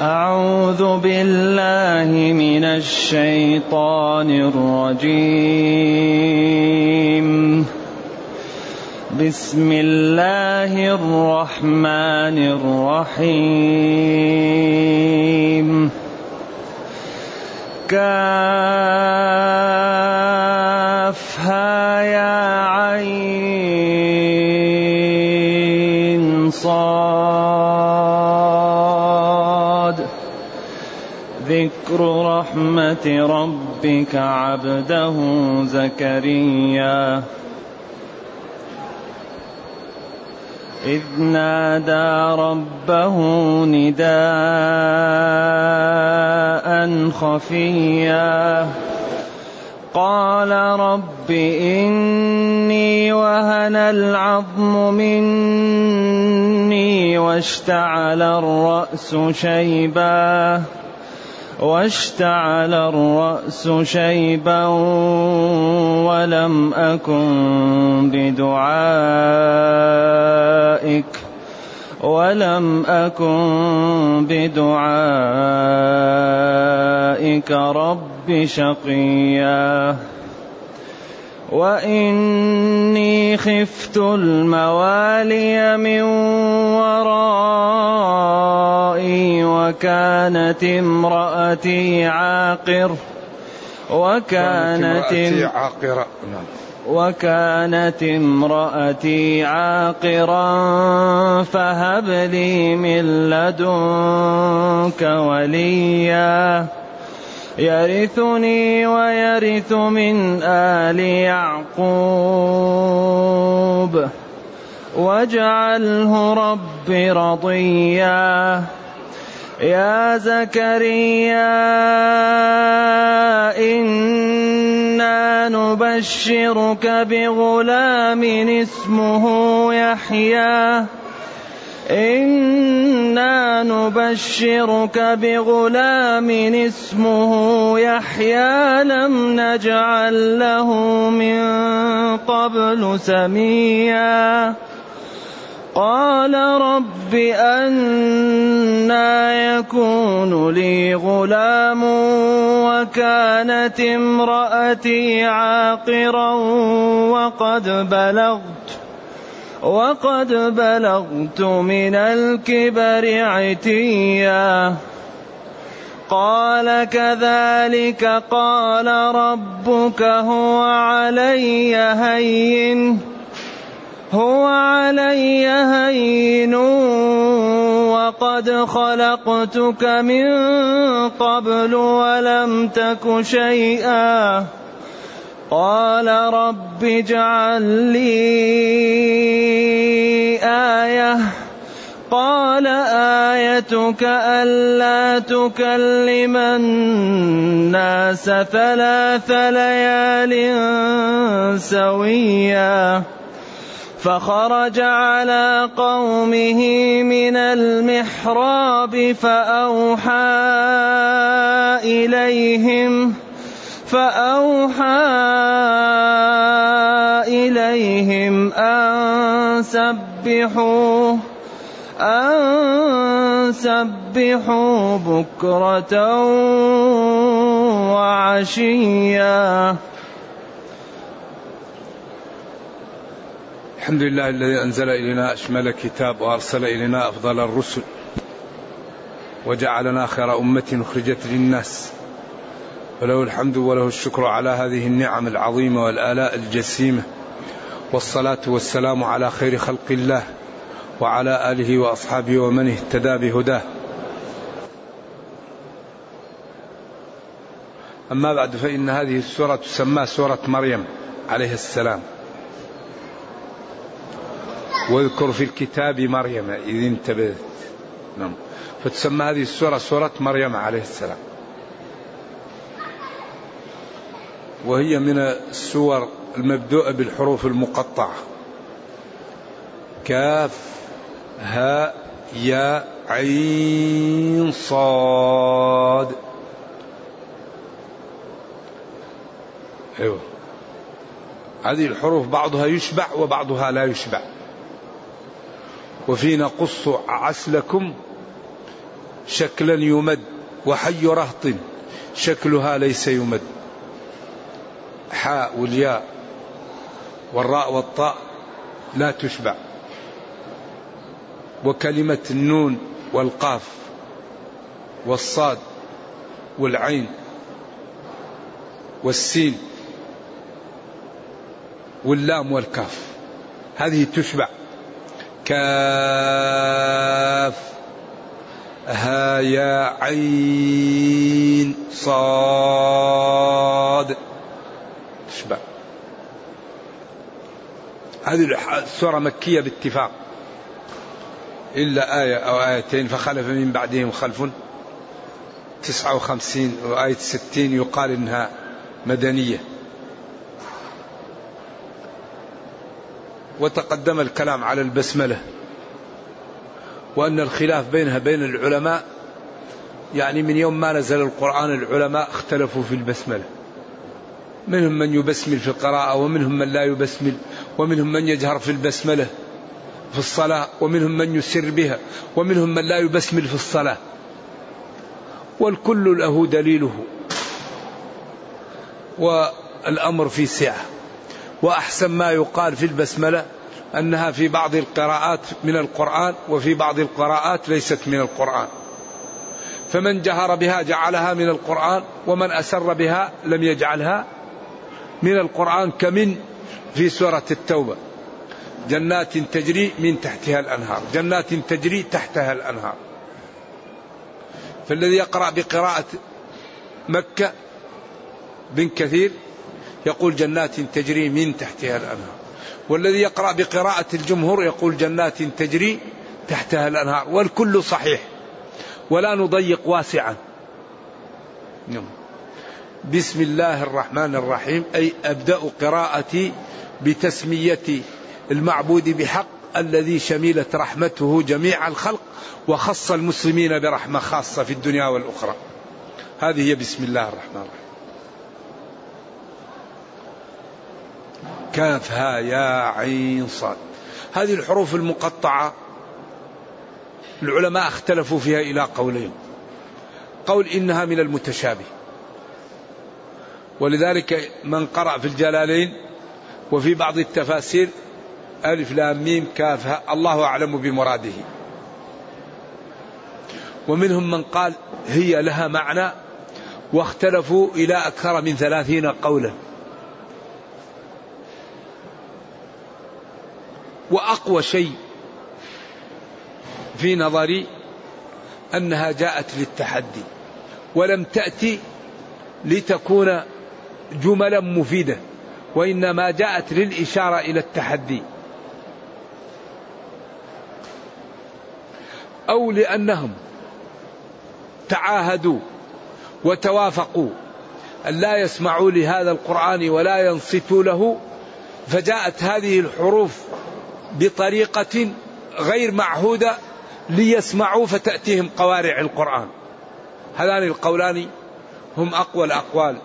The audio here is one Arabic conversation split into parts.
أعوذ بالله من الشيطان الرجيم. بسم الله الرحمن الرحيم. كافها يا عين صاد. رحمة ربك عبده زكريا. إذ نادى ربه نداء خفيا. قال رب إني وهن العظم مني واشتعل الرأس شيبا. واشتعل الرأس شيبا ولم أكن بدعائك ولم أكن بدعائك رب شقيا وإني خفت الموالي من ورائي وكانت امرأتي عاقر وكانت عاقرة. نعم. وكانت امرأتي عاقرا فهب لي من لدنك وليا يرثني ويرث من آل يعقوب. واجعله رب رضيا. يا زكريا إنا نبشرك بغلام اسمه يحيى. إنا نبشرك بغلام اسمه يحيى لم نجعل له من قبل سميا قال رب أنا يكون لي غلام وكانت امرأتي عاقرا وقد بلغت وقد بلغت من الكبر عتيا. قال كذلك قال ربك هو علي هين. هو علي هين وقد خلقتك من قبل ولم تك شيئا. قال رب اجعل لي آية. قال آيتك ألا تكلم الناس ثلاث ليال سويا. فخرج على قومه من المحراب فأوحى إليهم فأوحى إليهم أن سبحوا أن سبحوا بكرة وعشيا. الحمد لله الذي أنزل إلينا أشمل كتاب وأرسل إلينا أفضل الرسل وجعلنا خير أمة أخرجت للناس. وله الحمد وله الشكر على هذه النعم العظيمة والآلاء الجسيمة. والصلاة والسلام على خير خلق الله وعلى آله وأصحابه ومن اهتدى بهداه. أما بعد فإن هذه السورة تسمى سورة مريم عليه السلام. واذكر في الكتاب مريم إذ انتبهت. نعم. فتسمى هذه السورة سورة مريم عليه السلام. وهي من السور المبدوءة بالحروف المقطعة. كاف هاء يا عين صاد. أيوه. هذه الحروف بعضها يشبع وبعضها لا يشبع. وفي نقص عسلكم شكلا يمد وحي رهط شكلها ليس يمد. حاء والياء والراء والطاء لا تشبع. وكلمة النون والقاف والصاد والعين والسين واللام والكاف هذه تشبع. كاف ها يا عين صاد تشبع هذه السورة مكية باتفاق. إلا آية أو آيتين فخلف من بعدهم خلف. تسعة وخمسين وآية ستين يقال إنها مدنية. وتقدم الكلام على البسملة. وأن الخلاف بينها بين العلماء يعني من يوم ما نزل القرآن العلماء اختلفوا في البسملة. منهم من يبسمل في القراءة ومنهم من لا يبسمل. ومنهم من يجهر في البسملة في الصلاة ومنهم من يسر بها ومنهم من لا يبسمل في الصلاة. والكل له دليله. والأمر في سعة. وأحسن ما يقال في البسملة أنها في بعض القراءات من القرآن وفي بعض القراءات ليست من القرآن. فمن جهر بها جعلها من القرآن ومن أسر بها لم يجعلها من القرآن كمن في سورة التوبة. جنات تجري من تحتها الأنهار. جنات تجري تحتها الأنهار. فالذي يقرأ بقراءة مكة بن كثير يقول جنات تجري من تحتها الأنهار. والذي يقرأ بقراءة الجمهور يقول جنات تجري تحتها الأنهار. والكل صحيح. ولا نضيق واسعا. نعم. بسم الله الرحمن الرحيم أي أبدأ قراءتي بتسمية المعبود بحق الذي شملت رحمته جميع الخلق وخص المسلمين برحمة خاصة في الدنيا والأخرى. هذه هي بسم الله الرحمن الرحيم. كاف ها يا عين صاد. هذه الحروف المقطعة العلماء اختلفوا فيها إلى قولين. قول إنها من المتشابه. ولذلك من قرأ في الجلالين وفي بعض التفاسير ألف لام ميم كاف الله أعلم بمراده. ومنهم من قال هي لها معنى واختلفوا إلى أكثر من ثلاثين قولا. وأقوى شيء في نظري أنها جاءت للتحدي ولم تأتي لتكون جملا مفيدة وإنما جاءت للإشارة إلى التحدي. أو لأنهم تعاهدوا وتوافقوا أن لا يسمعوا لهذا القرآن ولا ينصتوا له فجاءت هذه الحروف بطريقة غير معهودة ليسمعوا فتأتيهم قوارع القرآن. هذان القولان هم أقوى الأقوال.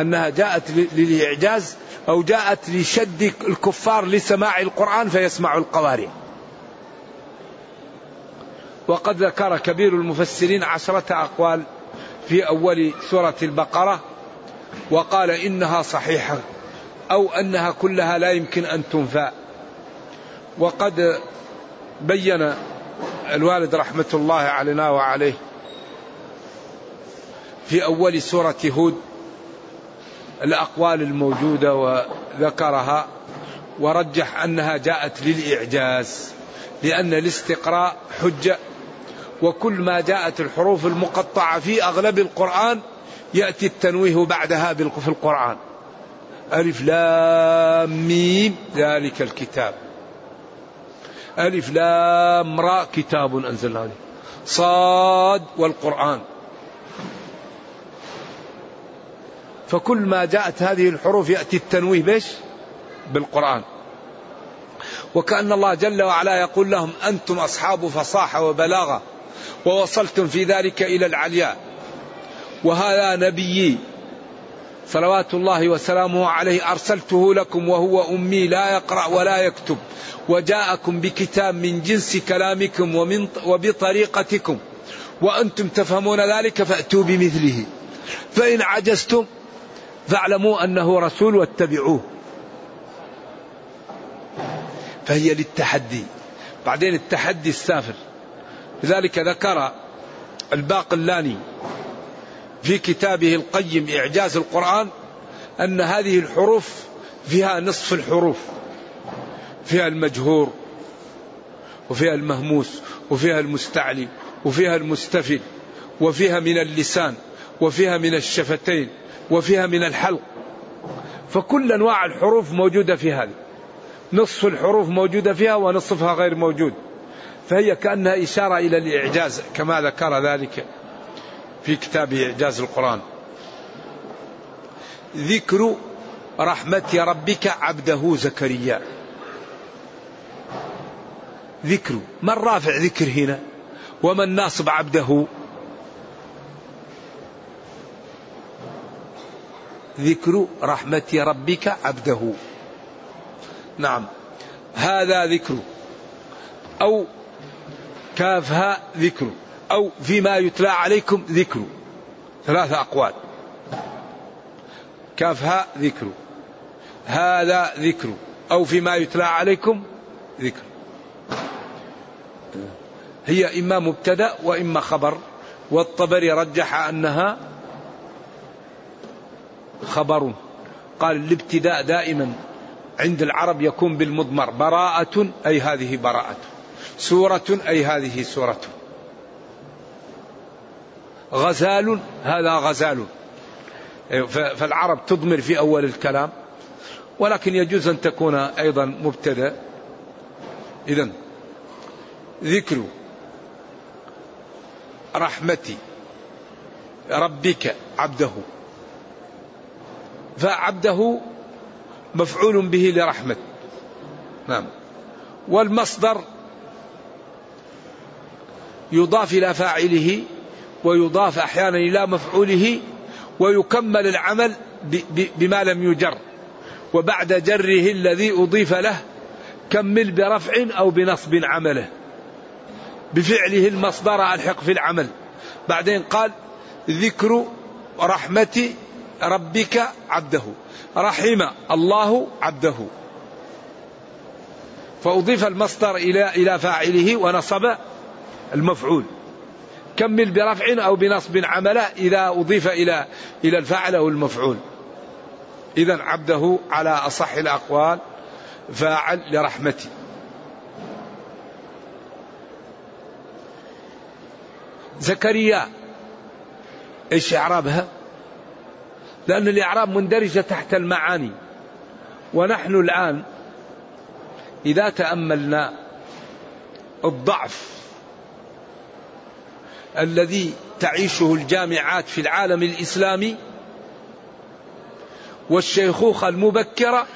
أنها جاءت للإعجاز أو جاءت لشد الكفار لسماع القرآن فيسمعوا القوارع وقد ذكر كبير المفسرين عشرة أقوال في أول سورة البقرة وقال إنها صحيحة أو أنها كلها لا يمكن أن تنفى. وقد بين الوالد رحمة الله علينا وعليه في أول سورة هود الأقوال الموجودة وذكرها ورجح أنها جاءت للإعجاز لأن الاستقراء حجة وكل ما جاءت الحروف المقطعة في أغلب القرآن يأتي التنويه بعدها في القرآن. ألف لام ميم ذلك الكتاب. ألف لام راء كتاب أنزلنا صاد والقرآن. فكل ما جاءت هذه الحروف يأتي التنويه بش بالقرآن. وكأن الله جل وعلا يقول لهم أنتم أصحاب فصاحة وبلاغة ووصلتم في ذلك إلى العلياء. وهذا نبيي. صلوات الله وسلامه عليه أرسلته لكم وهو أمي لا يقرأ ولا يكتب. وجاءكم بكتاب من جنس كلامكم ومن وبطريقتكم. وأنتم تفهمون ذلك فأتوا بمثله. فإن عجزتم فاعلموا أنه رسول واتبعوه. فهي للتحدي. بعدين التحدي السافر. لذلك ذكر الباقلاني في كتابه القيم إعجاز القرآن أن هذه الحروف فيها نصف الحروف. فيها المجهور وفيها المهموس وفيها المستعلي وفيها المستفل وفيها من اللسان وفيها من الشفتين. وفيها من الحلق. فكل أنواع الحروف موجودة في هذه. نصف الحروف موجودة فيها ونصفها غير موجود. فهي كأنها إشارة إلى الإعجاز كما ذكر ذلك في كتابه إعجاز القرآن. ذكر رحمة ربك عبده زكريا. ذكر من رافع ذكر هنا؟ ومن ناصب عبده؟ ذكر رحمة ربك عبده. نعم. هذا ذكر. أو كافها ذكر. أو فيما يتلى عليكم ذكر. ثلاثة أقوال. كافها ذكر. هذا ذكر. أو فيما يتلى عليكم ذكر. هي إما مبتدأ وإما خبر. والطبري رجح أنها خبر قال الابتداء دائما عند العرب يكون بالمضمر براءة أي هذه براءة. سورة أي هذه سورة. غزال هذا غزال. فالعرب تضمر في أول الكلام ولكن يجوز أن تكون أيضا مبتدأ. إذا ذكر رحمة ربك عبده. فعبده مفعول به لرحمة. نعم. والمصدر يضاف إلى فاعله ويضاف أحيانا إلى مفعوله ويكمل العمل بما لم يجر. وبعد جره الذي أضيف له كمل برفع أو بنصب عمله. بفعله المصدر ألحق في العمل. بعدين قال ذكر رحمة ربك عبده. رحم الله عبده. فأضيف المصدر إلى إلى فاعله ونصب المفعول. كمل برفع أو بنصب عمله إذا أضيف إلى إلى الفاعل أو المفعول. إذا عبده على أصح الأقوال. فاعل لرحمتي. زكريا إيش إعرابها؟ لأن الإعراب مندرجة تحت المعاني. ونحن الآن إذا تأملنا الضعف الذي تعيشه الجامعات في العالم الإسلامي والشيخوخة المبكرة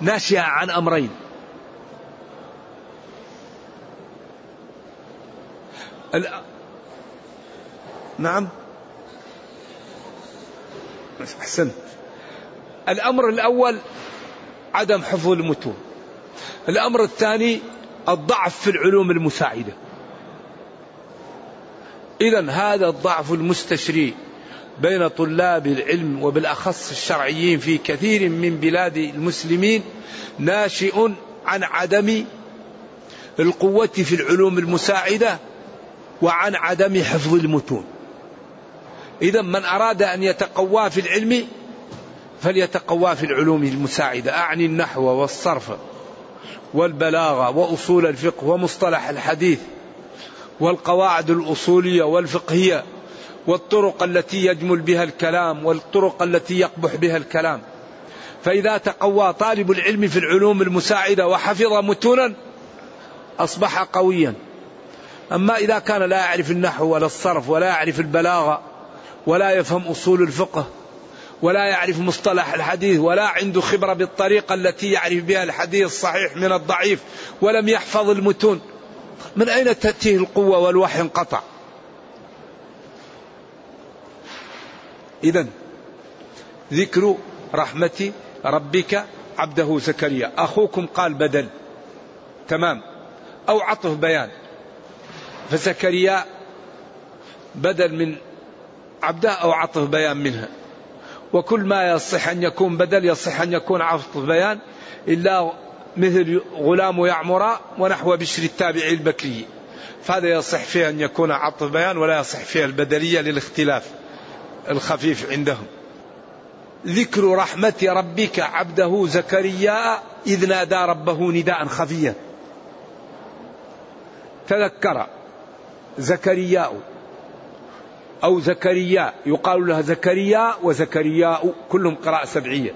ناشئة عن أمرين. نعم؟ أحسنت. الأمر الأول عدم حفظ المتون. الأمر الثاني الضعف في العلوم المساعدة. إذا هذا الضعف المستشري بين طلاب العلم وبالأخص الشرعيين في كثير من بلاد المسلمين ناشئ عن عدم القوة في العلوم المساعدة وعن عدم حفظ المتون. إذا من أراد أن يتقوى في العلم فليتقوى في العلوم المساعدة. أعني النحو والصرف والبلاغة وأصول الفقه ومصطلح الحديث والقواعد الأصولية والفقهية والطرق التي يجمل بها الكلام والطرق التي يقبح بها الكلام. فإذا تقوى طالب العلم في العلوم المساعدة وحفظ متونا أصبح قويا. أما إذا كان لا يعرف النحو ولا الصرف ولا يعرف البلاغة ولا يفهم أصول الفقه ولا يعرف مصطلح الحديث ولا عنده خبرة بالطريقة التي يعرف بها الحديث الصحيح من الضعيف ولم يحفظ المتون. من أين تأتيه القوة والوحي انقطع؟ إذا ذكر رحمة ربك عبده زكريا. أخوكم قال بدل. تمام. أو عطف بيان. فزكريا بدل من عبده أو عطف بيان منها. وكل ما يصح أن يكون بدل يصح أن يكون عطف بيان إلا مثل غلام يعمر ونحو بشر التابعي البكري. فهذا يصح فيه أن يكون عطف بيان ولا يصح فيه البدلية للاختلاف الخفيف عندهم. ذكر رحمة ربك عبده زكريا إذ نادى ربه نداء خفيا. تذكر زكرياء أو زكريا. يقال لها زكريا وزكرياء كلهم قراءة سبعية.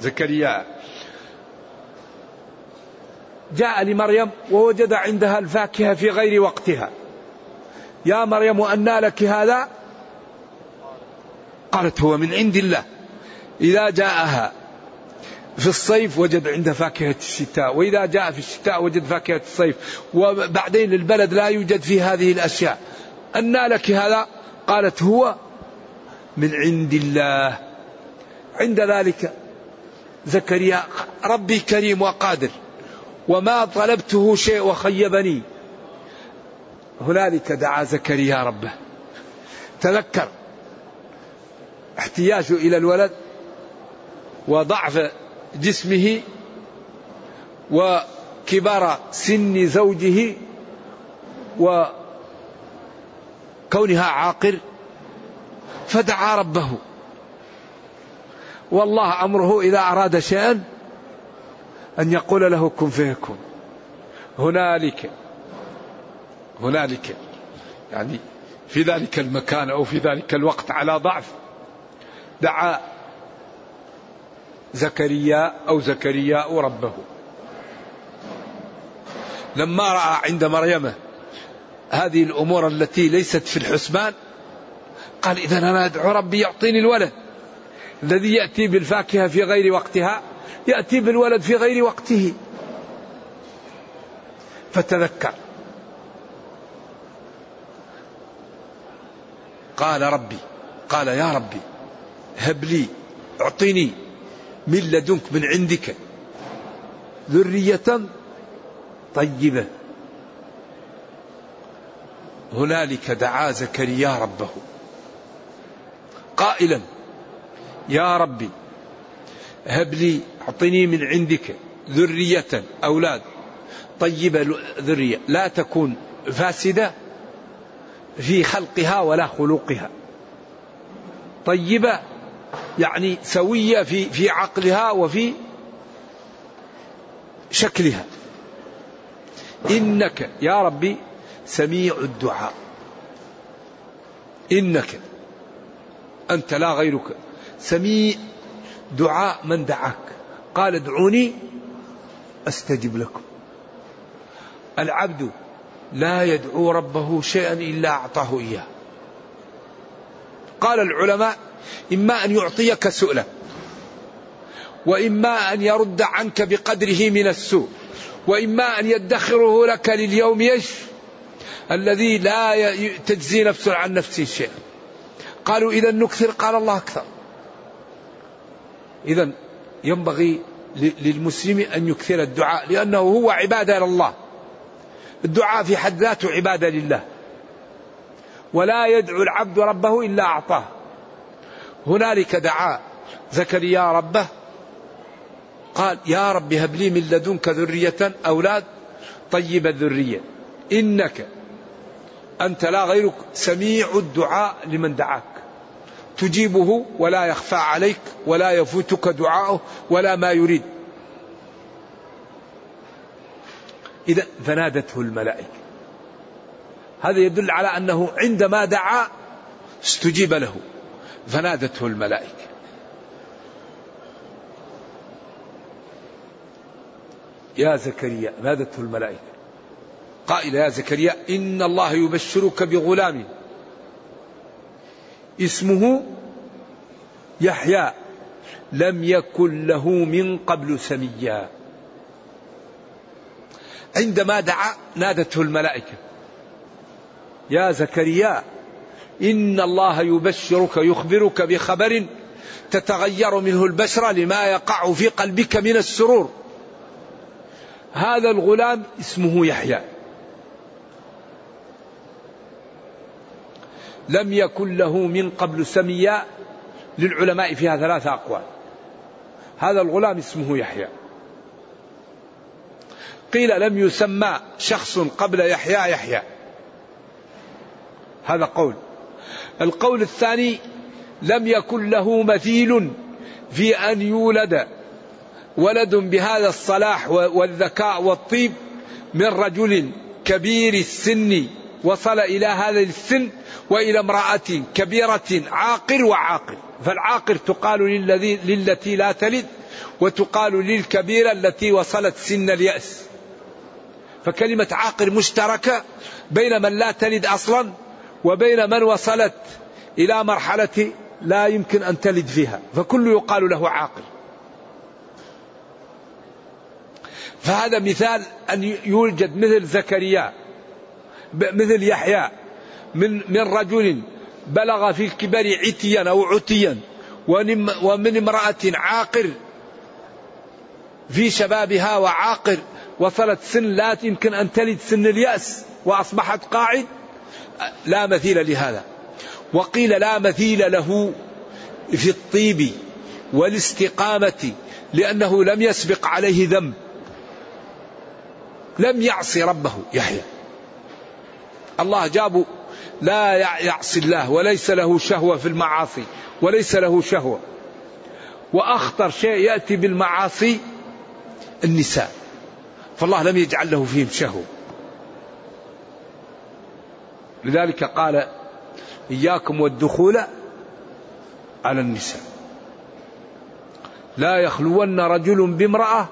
زكريا. جاء لمريم ووجد عندها الفاكهة في غير وقتها. يا مريم أنى لك هذا؟ قالت هو من عند الله. إذا جاءها في الصيف وجد عند فاكهة الشتاء وإذا جاء في الشتاء وجد فاكهة الصيف. وبعدين البلد لا يوجد فيه هذه الأشياء. أنى لك هذا؟ قالت هو من عند الله. عند ذلك زكريا ربي كريم وقادر وما طلبته شيء وخيبني. هنالك دعا زكريا ربه. تذكر احتياجه إلى الولد وضعف جسمه وكبر سن زوجه وكونها عاقر فدعا ربه. والله أمره إذا أراد شيئا أن يقول له كن فيكون. هنالك هنالك يعني في ذلك المكان أو في ذلك الوقت على ضعف. دعا زكريا أو زكرياء ربه. لما رأى عند مريم هذه الأمور التي ليست في الحسبان. قال اذا أنا أدعو ربي يعطيني الولد الذي يأتي بالفاكهة في غير وقتها يأتي بالولد في غير وقته. فتذكر. قال ربي قال يا ربي هب لي أعطني من لدنك من عندك ذرية طيبة. هنالك دعا زكريا ربه. قائلا يا ربي هب لي أعطني من عندك ذرية أولاد. طيبة ذرية لا تكون فاسدة في خلقها ولا خلقها. طيبة يعني سوية في في عقلها وفي شكلها. إنك يا ربي سميع الدعاء. إنك أنت لا غيرك. سميع دعاء من دعاك. قال ادعوني أستجب لكم. العبد لا يدعو ربه شيئا إلا أعطاه إياه. قال العلماء إما أن يعطيك سؤلا وإما أن يرد عنك بقدره من السوء وإما أن يدخره لك لليوم يش الذي لا تجزي نفس عن نفسه شيئا قالوا إذا نكثر قال الله أكثر. إذا ينبغي للمسلم أن يكثر الدعاء لأنه هو عبادة لله الدعاء في حد ذاته عبادة لله. ولا يدعو العبد ربه إلا أعطاه. هنالك دعا زكريا ربه قال يا رب هب لي من لدنك ذرية أولاد طيب الذرية. إنك أنت لا غيرك سميع الدعاء لمن دعاك. تجيبه ولا يخفى عليك ولا يفوتك دعاؤه ولا ما يريد. إذا فنادته الملائكة. هذا يدل على أنه عندما دعا استجيب له. فنادته الملائكة. يا زكريا نادته الملائكة. قائل يا زكريا إن الله يبشرك بغلام. اسمه يحيى لم يكن له من قبل سميا. عندما دعا نادته الملائكة يا زكريا إن الله يبشرك يخبرك بخبر تتغير منه البشرة لما يقع في قلبك من السرور. هذا الغلام اسمه يحيى. لم يكن له من قبل سميا للعلماء فيها ثلاثة أقوال. هذا الغلام اسمه يحيى. قيل لم يسمى شخص قبل يحيى يحيى. هذا قول. القول الثاني لم يكن له مثيل في أن يولد ولد بهذا الصلاح والذكاء والطيب من رجل كبير السن. وصل إلى هذا السن وإلى امرأة كبيرة عاقر وعاقر. فالعاقر تقال للذي للتي لا تلد وتقال للكبيرة التي وصلت سن اليأس. فكلمة عاقر مشتركة بين من لا تلد أصلا وبين من وصلت إلى مرحلة لا يمكن أن تلد فيها. فكل يقال له عاقل فهذا مثال أن يوجد مثل زكريا مثل يحيى. من من رجل بلغ في الكبر عتيا أو عتيا ومن امرأة عاقر في شبابها وعاقر وصلت سن لا يمكن أن تلد سن اليأس وأصبحت قاعد لا مثيل لهذا. وقيل لا مثيل له في الطيب والاستقامة لأنه لم يسبق عليه ذنب. لم يعصي ربه يحيى. الله جابه لا يعصي الله وليس له شهوة في المعاصي وليس له شهوة. وأخطر شيء يأتي بالمعاصي النساء. فالله لم يجعل له فيهم شهوة. لذلك قال إياكم والدخول على النساء. لا يخلون رجل بامرأة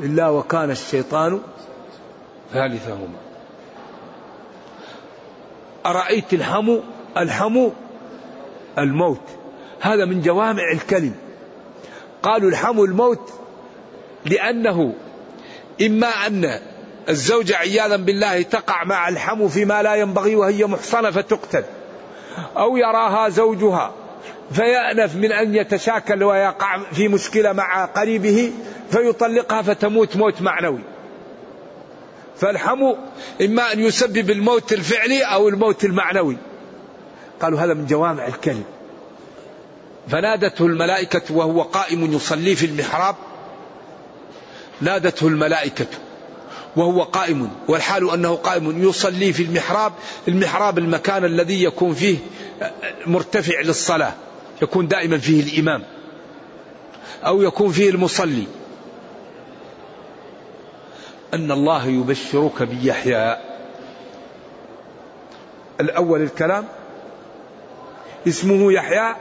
إلا وكان الشيطان ثالثهما. أرأيت الحمو الحمو الموت؟ هذا من جوامع الكلم. قالوا الحمو الموت لأنه إما أن الزوجة عياذا بالله تقع مع الحمو فيما لا ينبغي وهي محصنة فتقتل أو يراها زوجها فيأنف من أن يتشاكل ويقع في مشكلة مع قريبه فيطلقها فتموت موت معنوي. فالحمو إما أن يسبب الموت الفعلي أو الموت المعنوي. قالوا هذا من جوامع الكلم. فنادته الملائكة وهو قائم يصلي في المحراب. نادته الملائكة وهو قائم والحال أنه قائم يصلي في المحراب. المحراب المكان الذي يكون فيه مرتفع للصلاة يكون دائما فيه الإمام أو يكون فيه المصلي. أن الله يبشرك بيحيى. الأول الكلام اسمه يحيى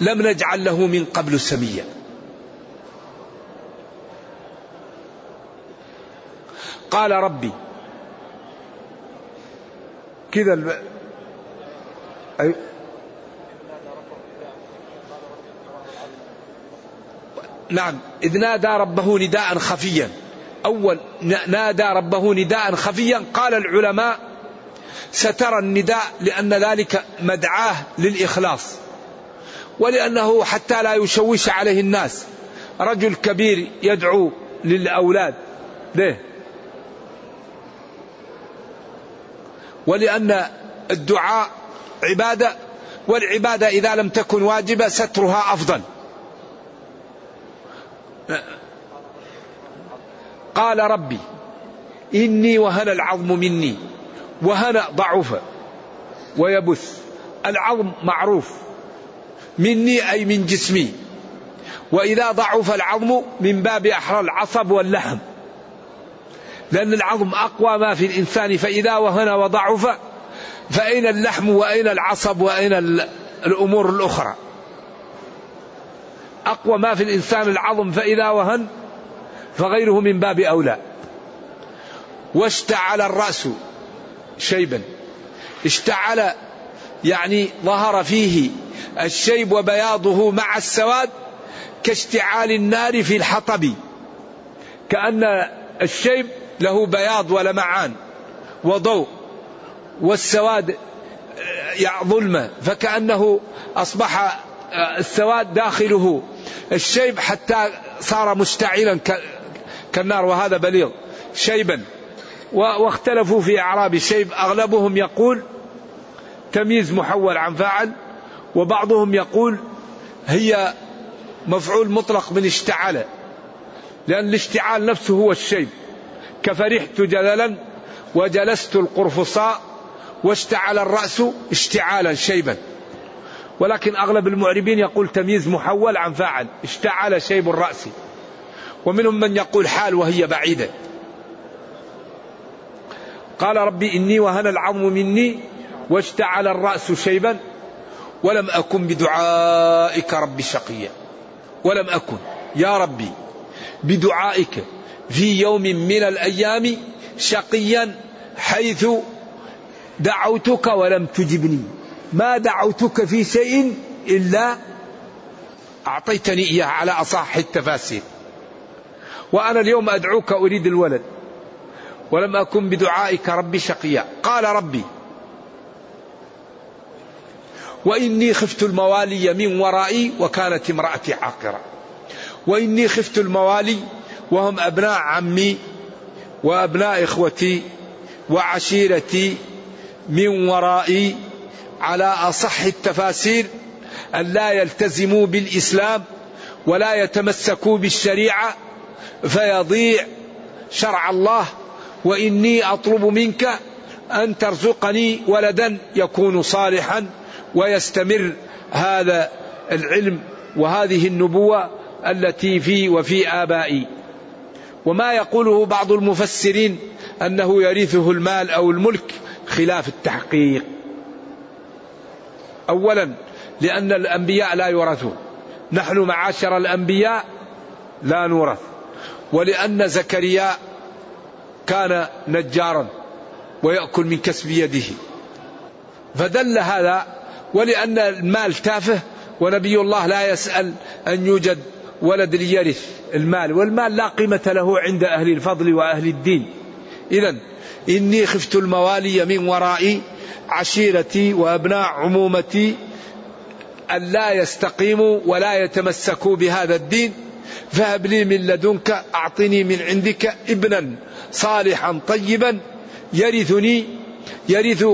لم نجعل له من قبل سميا. قال ربي كذا الب... أي... نعم إذ نادى ربه نداء خفيا. أول نادى ربه نداء خفيا. قال العلماء سترى النداء لأن ذلك مدعاه للإخلاص ولأنه حتى لا يشوش عليه الناس. رجل كبير يدعو للأولاد. ليه؟ ولأن الدعاء عبادة والعبادة إذا لم تكن واجبة سترها أفضل. قال ربي إني وهن العظم مني وهن ضعف ويبث العظم معروف مني أي من جسمي وإذا ضعف العظم من باب أحرى العصب واللحم. لأن العظم أقوى ما في الإنسان فإذا وهن وضعف فأين اللحم وأين العصب وأين الأمور الأخرى؟ أقوى ما في الإنسان العظم فإذا وهن فغيره من باب أولى. واشتعل الرأس شيبا. اشتعل يعني ظهر فيه الشيب وبياضه مع السواد كاشتعال النار في الحطب. كأن الشيب له بياض ولمعان وضوء والسواد ظلمة فكأنه أصبح السواد داخله. الشيب حتى صار مشتعلا كالنار وهذا بليغ. شيبا. واختلفوا في إعراب الشيب. أغلبهم يقول تمييز محول عن فاعل وبعضهم يقول هي مفعول مطلق من اشتعل لأن الاشتعال نفسه هو الشيب. كفرحت جذلا وجلست القرفصاء واشتعل الرأس اشتعالا شيبا. ولكن أغلب المعربين يقول تمييز محول عن فاعل اشتعل شيب الرأس. ومنهم من يقول حال وهي بعيدة. قال ربي إني وهن العظم مني واشتعل الرأس شيبا ولم أكن بدعائك ربي شقيا. ولم أكن. يا ربي بدعائك في يوم من الأيام شقيا حيث دعوتك ولم تجبني. ما دعوتك في شيء إلا أعطيتني إياه على أصح التفاسير. وأنا اليوم أدعوك أريد الولد ولم أكن بدعائك ربي شقيا. قال ربي وإني خفت الموالي من ورائي وكانت امرأتي عاقرة. وإني خفت الموالي وهم أبناء عمي وأبناء إخوتي وعشيرتي من ورائي على أصح التفاسير أن لا يلتزموا بالإسلام ولا يتمسكوا بالشريعة فيضيع شرع الله وإني أطلب منك أن ترزقني ولدا يكون صالحا ويستمر هذا العلم وهذه النبوة التي في وفي آبائي. وما يقوله بعض المفسرين أنه يرثه المال أو الملك خلاف التحقيق. أولا لأن الأنبياء لا يورثون. نحن معاشر الأنبياء لا نورث. ولأن زكريا كان نجارا ويأكل من كسب يده. فدل هذا ولأن المال تافه ونبي الله لا يسأل أن يوجد ولد ليرث المال والمال لا قيمة له عند أهل الفضل وأهل الدين. إذا إني خفت الموالي من ورائي عشيرتي وأبناء عمومتي أن لا يستقيموا ولا يتمسكوا بهذا الدين فهب لي من لدنك أعطني من عندك ابنا صالحا طيبا يرثني يرث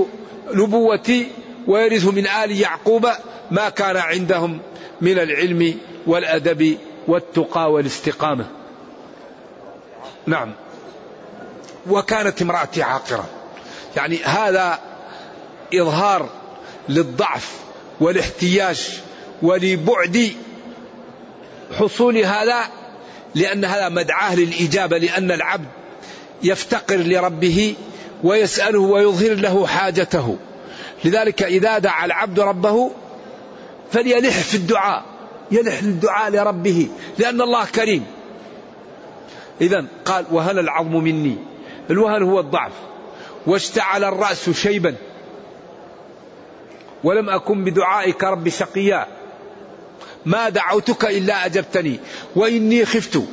نبوتي ويرث من آل يعقوب ما كان عندهم من العلم والأدب والتقى والاستقامة. نعم. وكانت امرأتي عاقرة. يعني هذا إظهار للضعف والاحتياج ولبعد حصول هذا لأن هذا مدعاه للإجابة لأن العبد يفتقر لربه ويسأله ويظهر له حاجته. لذلك إذا دعا العبد ربه فليلح في الدعاء يلح للدعاء لربه لأن الله كريم. إذا قال وهل العظم مني؟ الوهن هو الضعف. واشتعل الرأس شيبا. ولم أكن بدعائك رب شقيا ما دعوتك إلا أجبتني وإني خفت.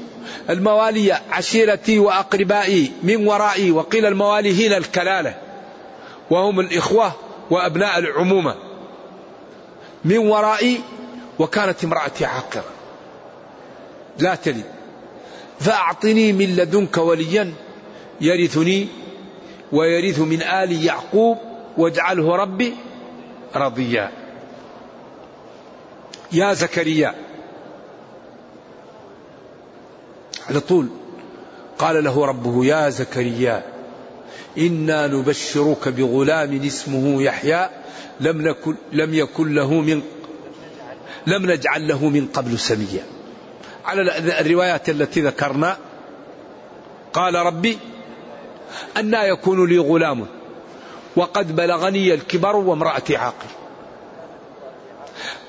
الموالي عشيرتي وأقربائي من ورائي وقيل الموالي هنا الكلالة. وهم الإخوة وأبناء العمومة. من ورائي وكانت امرأتي عاقرة. لا تلد. فأعطني من لدنك وليا يرثني ويرث من آل يعقوب واجعله ربي رضيا. يا زكريا. على طول. قال له ربه يا زكريا إنا نبشرك بغلام اسمه يحيى لم نكن لم يكن له من لم نجعل له من قبل سميا. على الروايات التي ذكرنا قال ربي أنا يكون لي غلام وقد بلغني الكبر وامرأتي عاقل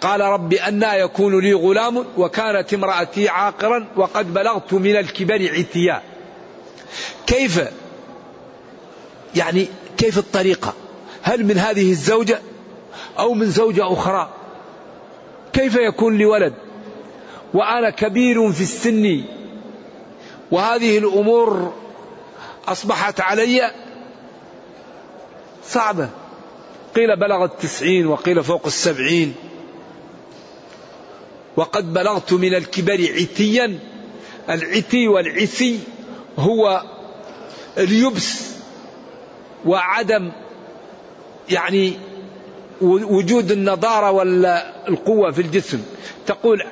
قال رب أنا يكون لي غلام وكانت امرأتي عاقرا وقد بلغت من الكبر عتيا. كيف؟ يعني كيف الطريقة؟ هل من هذه الزوجة أو من زوجة أخرى؟ كيف يكون لي ولد؟ وأنا كبير في السن. وهذه الأمور أصبحت علي صعبة. قيل بلغ التسعين وقيل فوق السبعين. وقد بلغت من الكبر عتيا. العتي والعسي هو اليبس وعدم يعني وجود النضارة والقوة في الجسم. تقول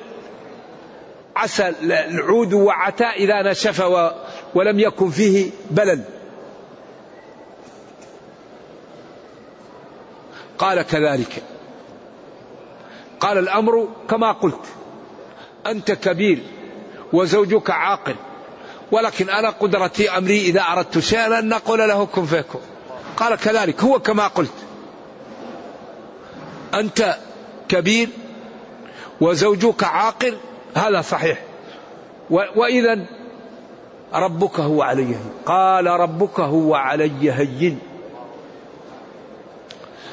عسى العود وعتى إذا نشف ولم يكن فيه بلل. قال كذلك. قال الأمر كما قلت. أنت كبير وزوجك عاقل ولكن أنا قدرتي أمري إذا أردت شيئا أن نقول له كن فيكون. قال كذلك هو كما قلت. أنت كبير وزوجك عاقل هذا صحيح. وإذا ربك هو علي هين. قال ربك هو علي هين.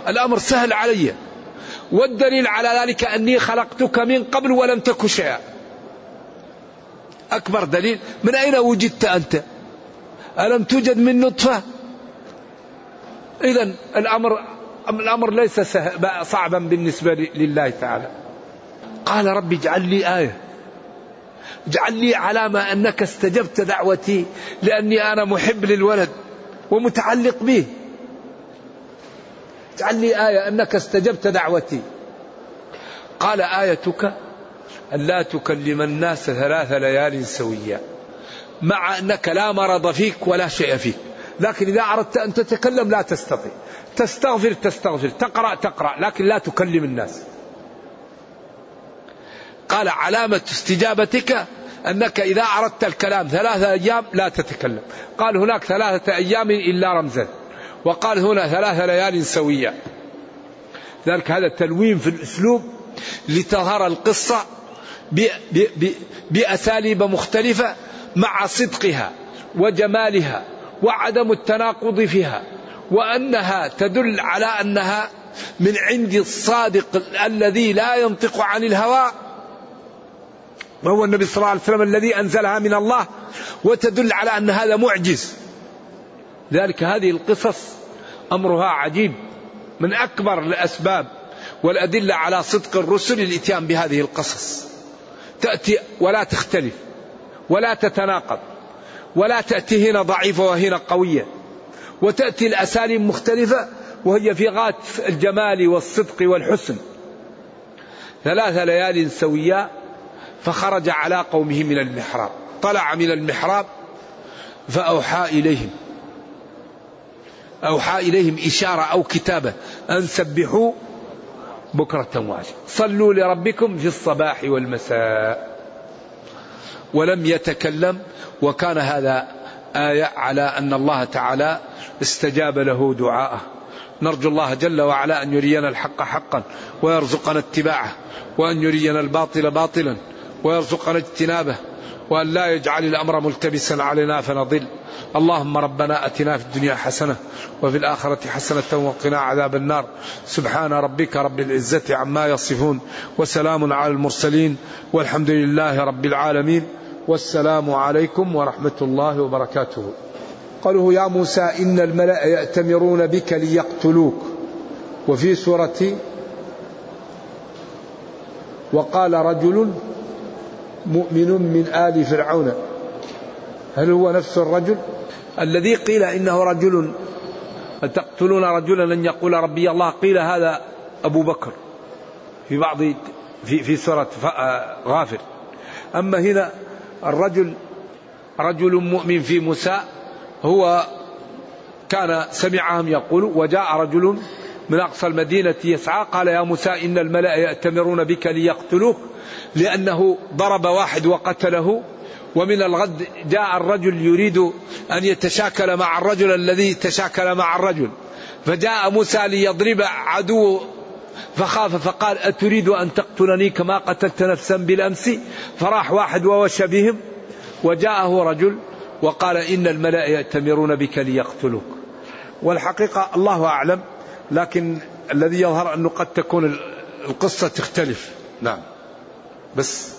الأمر سهل علي. والدليل على ذلك أني خلقتك من قبل ولم تك شيئا. أكبر دليل من أين وجدت أنت؟ ألم توجد من نطفة؟ إذا الأمر الأمر ليس صعبا بالنسبة لله تعالى. قال رب اجعل لي آية. اجعل لي علامة أنك استجبت دعوتي لأني أنا محب للولد ومتعلق به. اجعل لي آية أنك استجبت دعوتي. قال آيتك أن لا تكلم الناس ثلاث ليال سويا مع أنك لا مرض فيك ولا شيء فيك. لكن إذا أردت أن تتكلم لا تستطيع. تستغفر تستغفر تقرأ تقرأ لكن لا تكلم الناس. قال علامة استجابتك أنك إذا أردت الكلام ثلاثة أيام لا تتكلم. قال هناك ثلاثة أيام إلا رمزا وقال هنا ثلاث ليال سوية. ذلك هذا التلوين في الأسلوب لتظهر القصة بأساليب مختلفة مع صدقها وجمالها وعدم التناقض فيها وأنها تدل على أنها من عند الصادق الذي لا ينطق عن الهوى وهو النبي صلى الله عليه وسلم الذي أنزلها من الله وتدل على أن هذا معجز. ذلك هذه القصص أمرها عجيب من أكبر الأسباب والأدلة على صدق الرسل الإتيان بهذه القصص. تأتي ولا تختلف ولا تتناقض ولا تأتي هنا ضعيفة وهنا قوية وتأتي الأساليب مختلفة وهي في غاية الجمال والصدق والحسن. ثلاث ليال سويا فخرج على قومه من المحراب طلع من المحراب فأوحى إليهم أوحى إليهم إشارة أو كتابة أن سبحوا بكرة وعشية صلوا لربكم في الصباح والمساء. ولم يتكلم وكان هذا آية على أن الله تعالى استجاب له دعاءه. نرجو الله جل وعلا أن يرينا الحق حقا ويرزقنا اتباعه وأن يرينا الباطل باطلا ويرزقنا اجتنابه. وأن لا يجعل الأمر ملتبسا علينا فنضل. اللهم ربنا أتنا في الدنيا حسنة وفي الآخرة حسنة وقنا عذاب النار. سبحان ربك رب العزة عما يصفون وسلام على المرسلين والحمد لله رب العالمين. والسلام عليكم ورحمة الله وبركاته. قالوا يا موسى إن الملأ يأتمرون بك ليقتلوك. وفي سورة وقال رجل مؤمن من آل فرعون. هل هو نفس الرجل؟ الذي قيل إنه رجل تقتلون رجلا أن يقول ربي الله؟ قيل هذا أبو بكر في بعض في في سورة غافر. أما هنا الرجل رجل مؤمن في موسى هو كان سمعهم يقول وجاء رجل من أقصى المدينة يسعى قال يا موسى إن الملأ يأتمرون بك ليقتلوك لأنه ضرب واحد وقتله ومن الغد جاء الرجل يريد أن يتشاكل مع الرجل الذي تشاكل مع الرجل. فجاء موسى ليضرب عدو فخاف فقال أتريد أن تقتلني كما قتلت نفسا بالأمس؟ فراح واحد ووشى بهم وجاءه رجل وقال إن الملأ يأتمرون بك ليقتلوك. والحقيقة الله أعلم لكن الذي يظهر أنه قد تكون القصة تختلف. نعم. بس